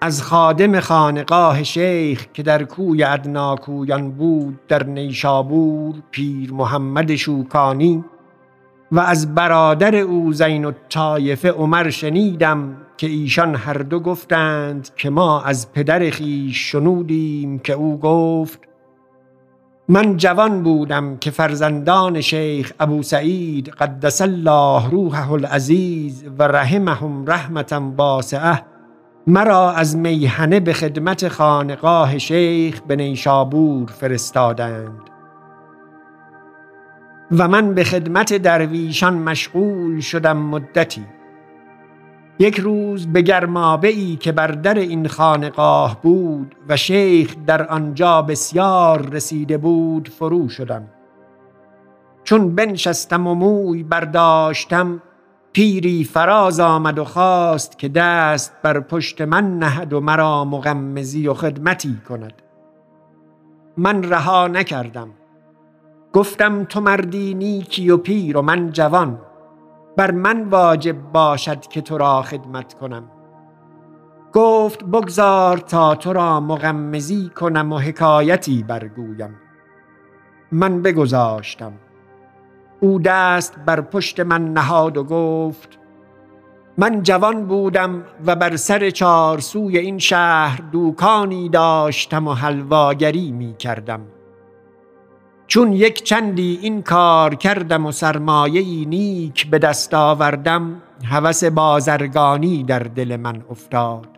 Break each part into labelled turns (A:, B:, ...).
A: از خادم خانقاه شیخ که در کوی ادناکویان بود در نیشابور پیر محمد شوکانی و از برادر او زین و طایفه عمر شنیدم که ایشان هر دو گفتند که ما از پدر خیش شنودیم که او گفت من جوان بودم که فرزندان شیخ ابو سعید قدس الله روحه العزیز و رحمهم رحمتا واسعه مرا از میهنه به خدمت خانقاه شیخ به نیشابور فرستادند. و من به خدمت درویشان مشغول شدم مدتی. یک روز به گرمابه ای که بر در این خانقاه بود و شیخ در آنجا بسیار رسیده بود فرو شدم. چون بنشستم و موی برداشتم پیری فراز آمد و خواست که دست بر پشت من نهد و مرا مغمزی و خدمتی کند. من رها نکردم. گفتم تو مردی نیکی و پیر و من جوان. بر من واجب باشد که تو را خدمت کنم. گفت بگذار تا تو را مغمزی کنم و حکایتی برگویم. من بگذاشتم. او دست بر پشت من نهاد و گفت من جوان بودم و بر سر چارسوی این شهر دوکانی داشتم و حلواگری می کردم. چون یک چندی این کار کردم و سرمایه نیک به دست آوردم هوس بازرگانی در دل من افتاد.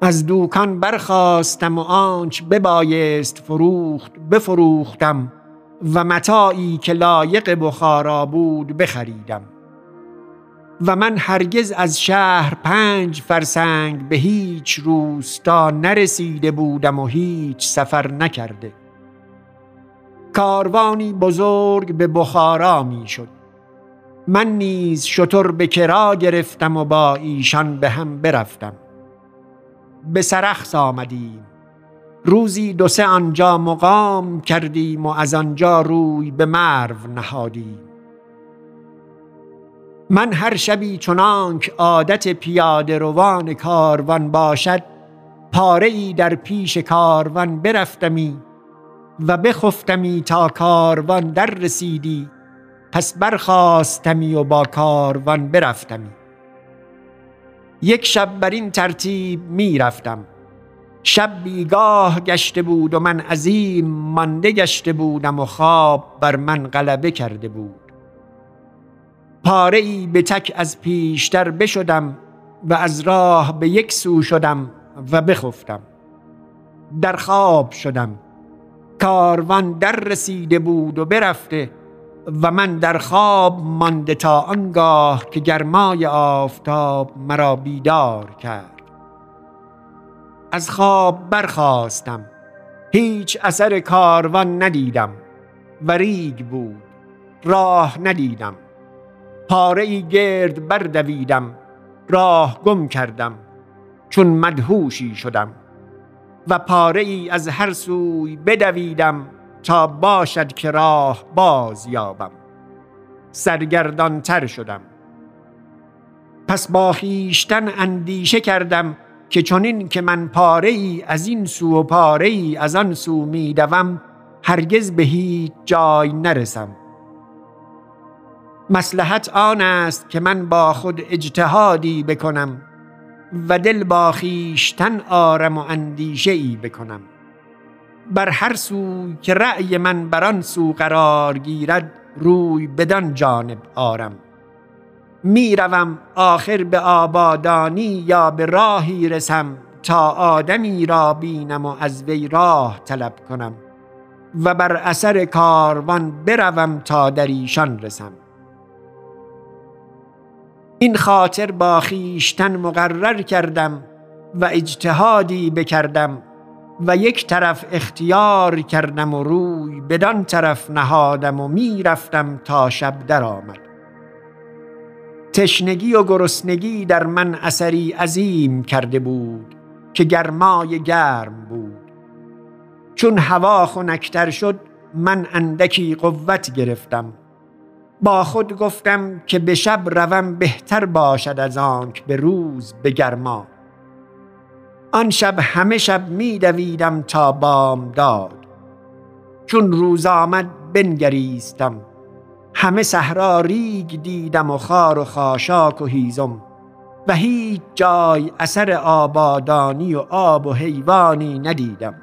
A: از دوکان برخواستم و آنچ ببایست فروخت بفروختم. و متاعی که لایق بخارا بود بخریدم. و من هرگز از شهر پنج فرسنگ به هیچ روستا نرسیده بودم و هیچ سفر نکرده. کاروانی بزرگ به بخارا می شد من نیز شطر به کرا گرفتم و با ایشان به هم برفتم. به سرخس آمدیم. روزی دو سه آنجا مقام کردیم و از آنجا روی به مرو نهادیم. من هر شبی چنانک عادت پیاده روان کاروان باشد پاره ای در پیش کاروان برفتمی و بخفتمی تا کاروان در رسیدی پس برخواستمی و با کاروان برفتمی. یک شب بر این ترتیب می رفتم. شب بیگاه گشته بود و من عظیم مانده گشته بودم و خواب بر من غلبه کرده بود. پاره ای به تک از پیشتر بشدم و از راه به یک سو شدم و بخفتم. در خواب شدم. کاروان در رسیده بود و برفته و من در خواب مانده تا آنگاه که گرمای آفتاب مرا بیدار کرد. از خواب برخواستم هیچ اثر کاروان ندیدم. و ریگ بود. راه ندیدم. پاره ای گرد بردویدم. راه گم کردم. چون مدهوشی شدم. و پاره ای از هر سوی بدویدم تا باشد که راه باز یابم. سرگردان تر شدم. پس با خیشتن اندیشه کردم که چنین که من پاره ای از این سو و پاره ای از آن سو می دوم هرگز به هیچ جای نرسم. مسلحت آن است که من با خود اجتهادی بکنم و دل با خویشتن آرم و اندیشه ای بکنم. بر هر سوی که رأی من بر آن سو قرار گیرد روی بدان جانب آرم. می‌روم آخر به آبادانی یا به راهی رسم تا آدمی را بینم و از وی راه طلب کنم و بر اثر کاروان بروم تا در ایشان رسم. این خاطر با خیشتن مقرر کردم و اجتهادی بکردم و یک طرف اختیار کردم و روی بدان طرف نهادم و می‌رفتم تا شب درآمد. تشنگی و گرسنگی در من اثری عظیم کرده بود که گرمای گرم بود. چون هوا خنکتر شد من اندکی قوت گرفتم. با خود گفتم که به شب روم بهتر باشد از آنک به روز به گرما آن شب همه شب می دویدم تا بام داد چون روز آمد بنگریستم. همه صحرا ریگ دیدم و خار و خاشاک و هیزم و هیچ جای اثر آبادانی و آب و حیوانی ندیدم.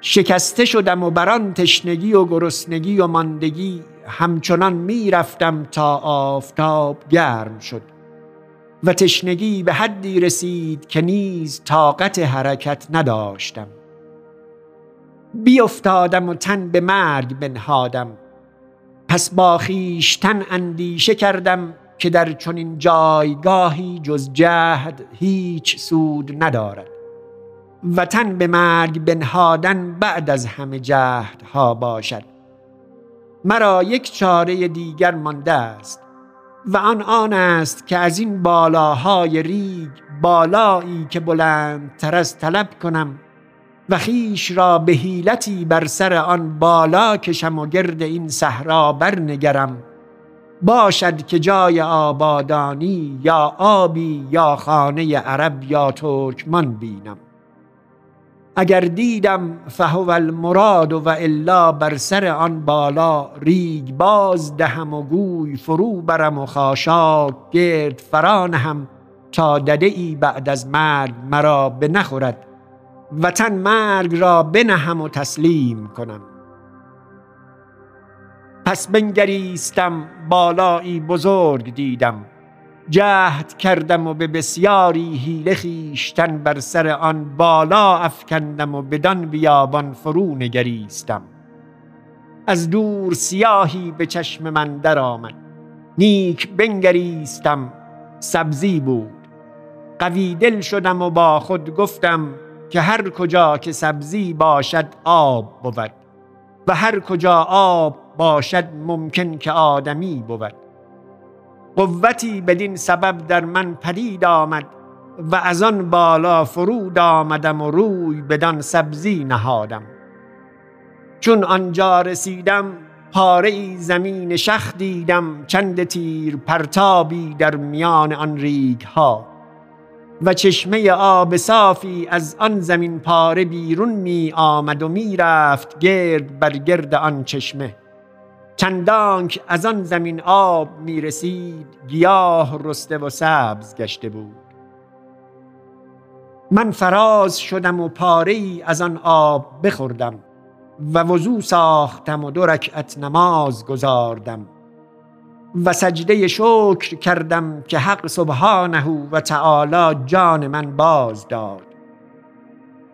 A: شکسته شدم و بران تشنگی و گرسنگی و ماندگی همچنان می‌رفتم تا آفتاب گرم شد و تشنگی به حدی رسید که نیز طاقت حرکت نداشتم. بیافتادم و تن به مرگ بنهادم. پس با خویشتن اندیشه کردم که در چنین جایگاهی جز جهد هیچ سود ندارد. و تن به مرگ بنهادن بعد از همه جهدها باشد. مرا یک چاره دیگر مانده است و آن آن است که از این بالاهای ریگ بالایی که بلندتر از طلب کنم و خیش را به حیلتی بر سر آن بالا کشم و گرد این صحرا برنگرم. باشد که جای آبادانی یا آبی یا خانه عرب یا ترکمان بینم. اگر دیدم فهو المراد و الا بر سر آن بالا ریگ باز دهم و گوی فرو برم و خاشاک گرد فرانهم تا دده ای بعد از مرگ مرا به نخورد وطن مرگ را بنهم و تسلیم کنم. پس بنگریستم بالایی بزرگ دیدم. جهد کردم و به بسیاری حیله خویشتن بر سر آن بالا افکندم و بدان بیابان فرو نگریستم. از دور سیاهی به چشم من درآمد. نیک بنگریستم. سبزی بود. قوی دل شدم و با خود گفتم که هر کجا که سبزی باشد آب بود و هر کجا آب باشد ممکن که آدمی بود. قوتی بدین سبب در من پدید آمد و از آن بالا فرود آمدم و روی بدان سبزی نهادم. چون آنجا رسیدم پاره زمین شخ دیدم چند تیر پرتابی در میان آن ریگ ها و چشمه آب صافی از آن زمین پاره بیرون می آمد و می رفت گرد بر گرد آن چشمه. چندانک از آن زمین آب می رسید گیاه رسته و سبز گشته بود. من فراز شدم و پاره از آن آب بخوردم و وضو ساختم و دو رکعت نماز گذاردم و سجده شکر کردم که حق سبحانه و تعالی جان من باز داد.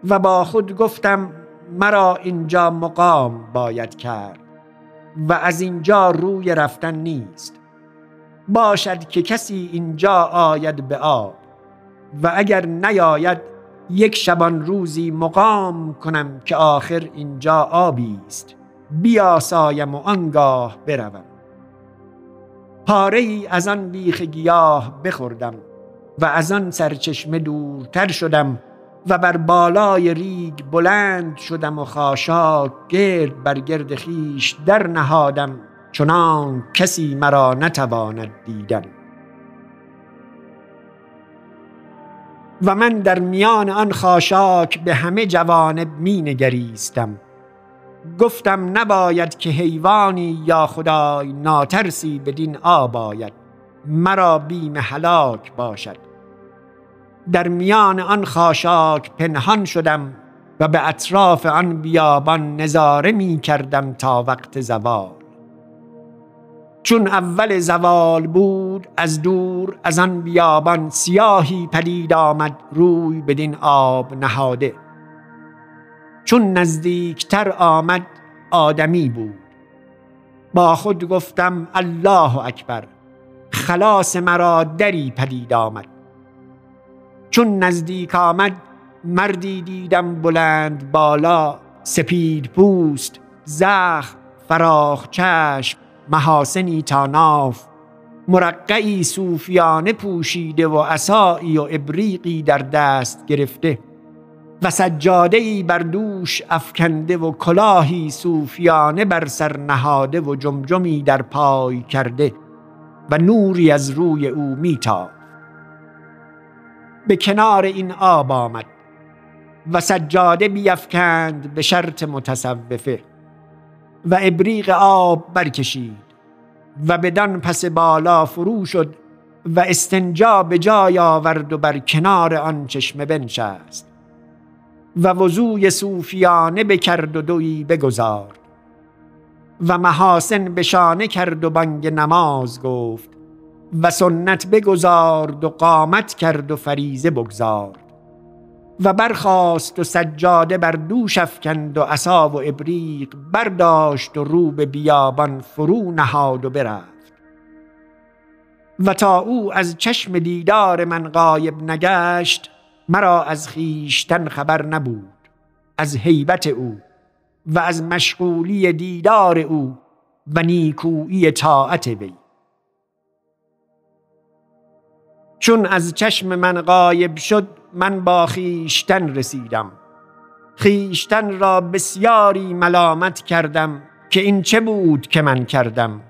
A: و با خود گفتم مرا اینجا مقام باید کرد و از اینجا روی رفتن نیست. باشد که کسی اینجا آید به آب و اگر نیاید یک شبان روزی مقام کنم که آخر اینجا آبی است. بیاسایم و آنگاه بروم. پاره ای از آن بیخ گیاه بخوردم و از آن سرچشمه دورتر شدم و بر بالای ریگ بلند شدم و خاشاک گرد بر گرد خیش در نهادم چنان کسی مرا نتواند دیدن. و من در میان آن خاشاک به همه جوانب می نگریستم. گفتم نباید که حیوانی یا خدای ناترسی بدین آب آید. مرا بیم هلاک باشد. در میان آن خاشاک پنهان شدم و به اطراف آن بیابان نظاره می کردم تا وقت زوال. چون اول زوال بود از دور از آن بیابان سیاهی پدید آمد روی بدین آب نهاده. چون نزدیکتر آمد آدمی بود. با خود گفتم الله اکبر. خلاص مرا دری پدید آمد. چون نزدیک آمد مردی دیدم بلند بالا سپید پوست زخم فراخ چشم محاسنی تاناف مرقعی صوفیانه پوشیده و عصایی و ابریقی در دست گرفته. و سجاده بر دوش افکنده و کلاهی صوفیانه بر سر نهاده و جمجمی در پای کرده و نوری از روی او میتافت به کنار این آب آمد و سجاده بیفکند به شرط متصوفه و ابریق آب برکشید و بدان پس بالا فرو شد و استنجا به جای آورد و بر کنار آن چشمه بنشست. و وضوی صوفیانه بکرد و دوی بگذارد و محاسن بشانه کرد و بانگ نماز گفت و سنت بگذارد و قامت کرد و فریزه بگذارد و برخاست و سجاده بر دوش افکند و عصا و ابریق برداشت و رو به بیابان فرو نهاد و برفت. و تا او از چشم دیدار من غایب نگشت مرا از خیشتن خبر نبود از هیبت او و از مشغولی دیدار او و نیکویی طاعت وی. چون از چشم من غایب شد من با خیشتن رسیدم. خیشتن را بسیاری ملامت کردم که این چه بود که من کردم؟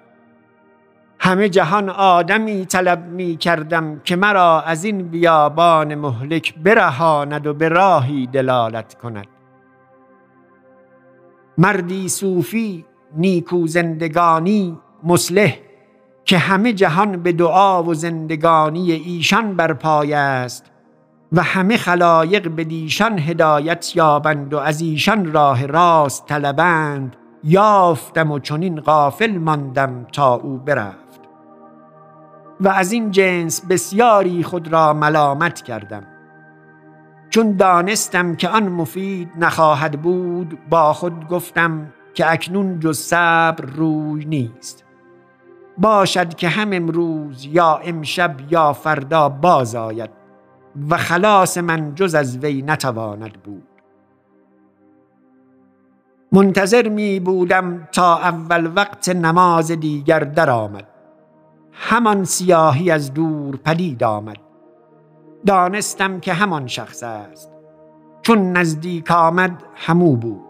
A: همه جهان آدمی طلب می کردم که مرا از این بیابان مهلک برهاند و به راهی دلالت کند. مردی صوفی نیکو زندگانی مسلح که همه جهان به دعا و زندگانی ایشان برپای است و همه خلایق به دیشان هدایت یابند و از ایشان راه راست طلبند یافتم و چنین غافل ماندم تا او برفت. و از این جنس بسیاری خود را ملامت کردم. چون دانستم که آن مفید نخواهد بود با خود گفتم که اکنون جز صبر روی نیست. باشد که هم امروز یا امشب یا فردا باز آید و خلاص من جز از وی نتواند بود. منتظر می بودم تا اول وقت نماز دیگر درآمد. همان سیاهی از دور پدید آمد. دانستم که همان شخص است. چون نزدیک آمد همو بود.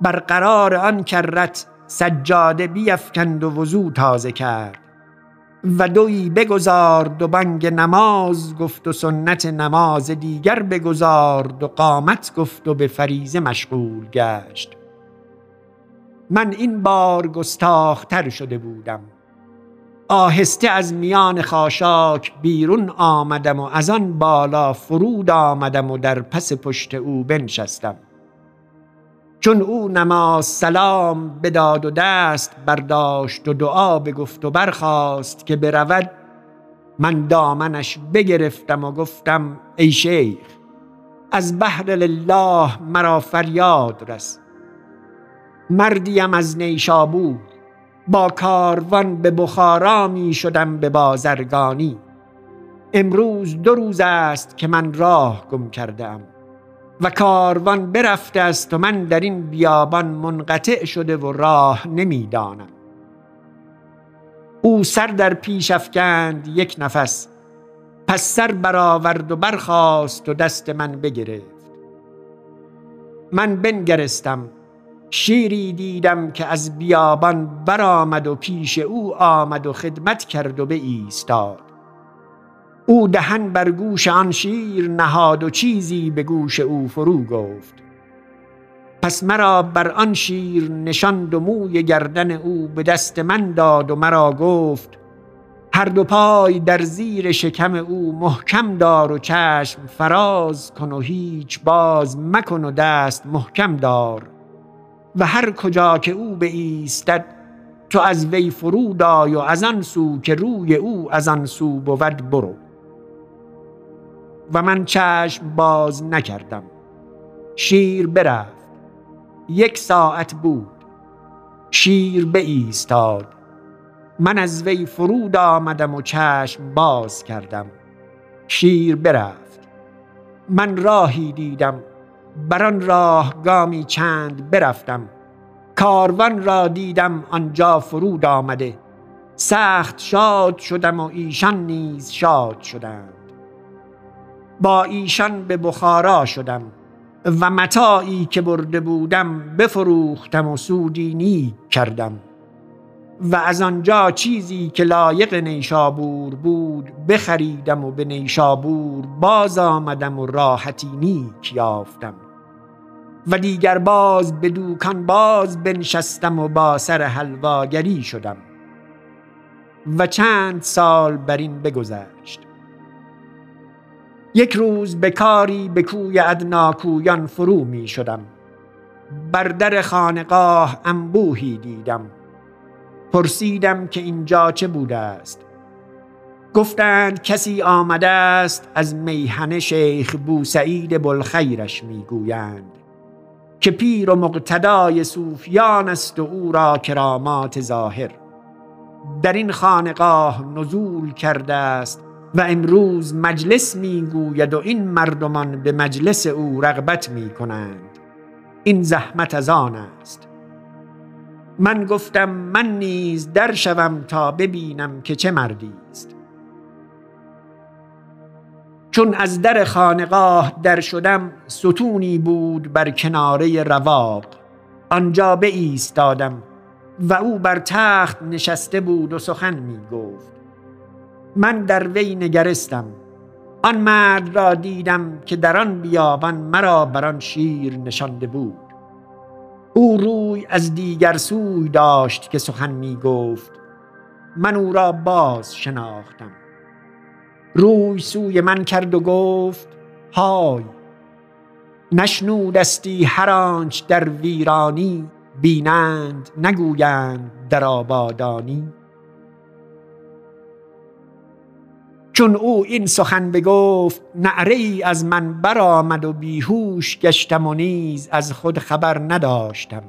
A: برقرار آن کرت سجاده بیفکند و وضو تازه کرد. و دوی بگذارد و بنگ نماز گفت و سنت نماز دیگر بگذارد و قامت گفت و به فریزه مشغول گشت. من این بار گستاختر شده بودم. آهسته از میان خاشاک بیرون آمدم و از آن بالا فرود آمدم و در پس پشت او بنشستم. چون او نماز سلام بداد و دست برداشت و دعا بگفت و برخاست که برود من دامنش بگرفتم و گفتم ای شیخ از بحر لله مرا فریاد رس. مردیم از نیشابور با کاروان به بخارا می شدم به بازرگانی. امروز دو روز است که من راه گم کردم و کاروان برفته است و من در این بیابان منقطع شده و راه نمی‌دانم او سر در پیش افکند یک نفس پس سر برآورد و برخاست و دست من بگرفت. من بنگرستم شیری دیدم که از بیابان برآمد و پیش او آمد و خدمت کرد و به ایستاد او دهن بر گوش آن شیر نهاد و چیزی به گوش او فرو گفت. پس مرا بر آن شیر نشاند و موی گردن او به دست من داد و مرا گفت هر دو پای در زیر شکم او محکم دار و چشم فراز کن و هیچ باز مکن و دست محکم دار. و هر کجا که او به ایستد تو از وی فرود آی و از آن سو که روی او از آن سو بود برو. و من چشم باز نکردم. شیر برفت. یک ساعت بود. شیر به ایستاد من از وی فرود آمدم و چشم باز کردم. شیر برفت. من راهی دیدم. بر آن راه گامی چند برفتم. کاروان را دیدم آنجا فرود آمده. سخت شاد شدم و ایشان نیز شاد شدند. با ایشان به بخارا شدم و متاعی که برده بودم بفروختم و سودی نیک کردم. و از آنجا چیزی که لایق نیشابور بود بخریدم و به نیشابور باز آمدم و راحتی نیک یافتم. و دیگر باز به دوکان باز بنشستم و با سر حلواگری شدم. و چند سال بر این بگذشت. یک روز به کاری به کوی ادناکویان فرو می شدم. بر در خانقاه انبوهی دیدم. پرسیدم که اینجا چه بوده است گفتند کسی آمده است از میهن شیخ بوسعید بلخیرش می‌گویند که پیر و مقتدای صوفیان است و او را کرامات ظاهر. در این خانقاه نزول کرده است و امروز مجلس می‌گوید و این مردمان به مجلس او رغبت می کنند این زحمت از آن است من گفتم من نیز در شوم تا ببینم که چه مردی است. چون از در خانقاه در شدم ستونی بود بر کناره رواق. آنجا به ایستادم و او بر تخت نشسته بود و سخن می گفت من در وی نگرستم. آن مرد را دیدم که در آن بیابان مرا بر آن شیر نشانده بود. او روی از دیگر سوی داشت که سخن می گفت. من او را باز شناختم. روی سوی من کرد و گفت های نشنودستی هر آنچ در ویرانی بینند نگویند در آبادانی. چون او این سخن بگفت نعره از من برآمد و بیهوش گشتم و نیز از خود خبر نداشتم.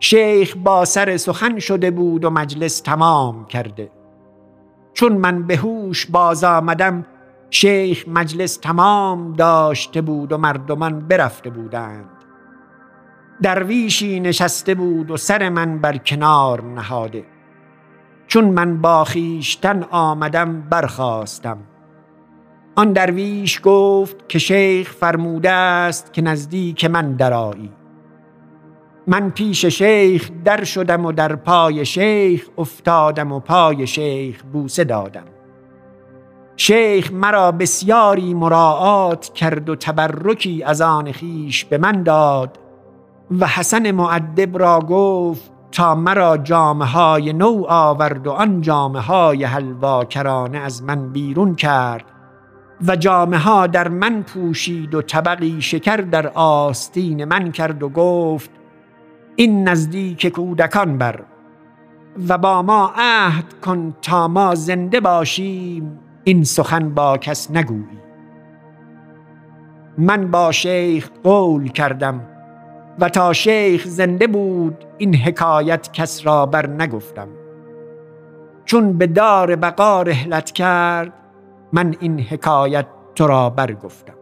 A: شیخ با سر سخن شده بود و مجلس تمام کرده. چون من به هوش باز آمدم شیخ مجلس تمام داشته بود و مردمان برفته بودند. درویشی نشسته بود و سر من بر کنار نهاده. چون من با خویشتن آمدم برخواستم آن درویش گفت که شیخ فرموده است که نزدیک من درایی من پیش شیخ در شدم و در پای شیخ افتادم و پای شیخ بوسه دادم. شیخ مرا بسیاری مراعات کرد و تبرکی از آن خیش به من داد و حسن معدب را گفت تا مرا جامه های نو آورد و آن جامه های حلواکرانه از من بیرون کرد و جامه ها در من پوشید و طبقی شکر در آستین من کرد و گفت این نزدیک کودکان بر و با ما عهد کن تا ما زنده باشیم این سخن با کس نگویی. من با شیخ قول کردم و تا شیخ زنده بود این حکایت کس را بر نگفتم. چون به دار بقا رحلت کرد من این حکایت تو را برگفتم.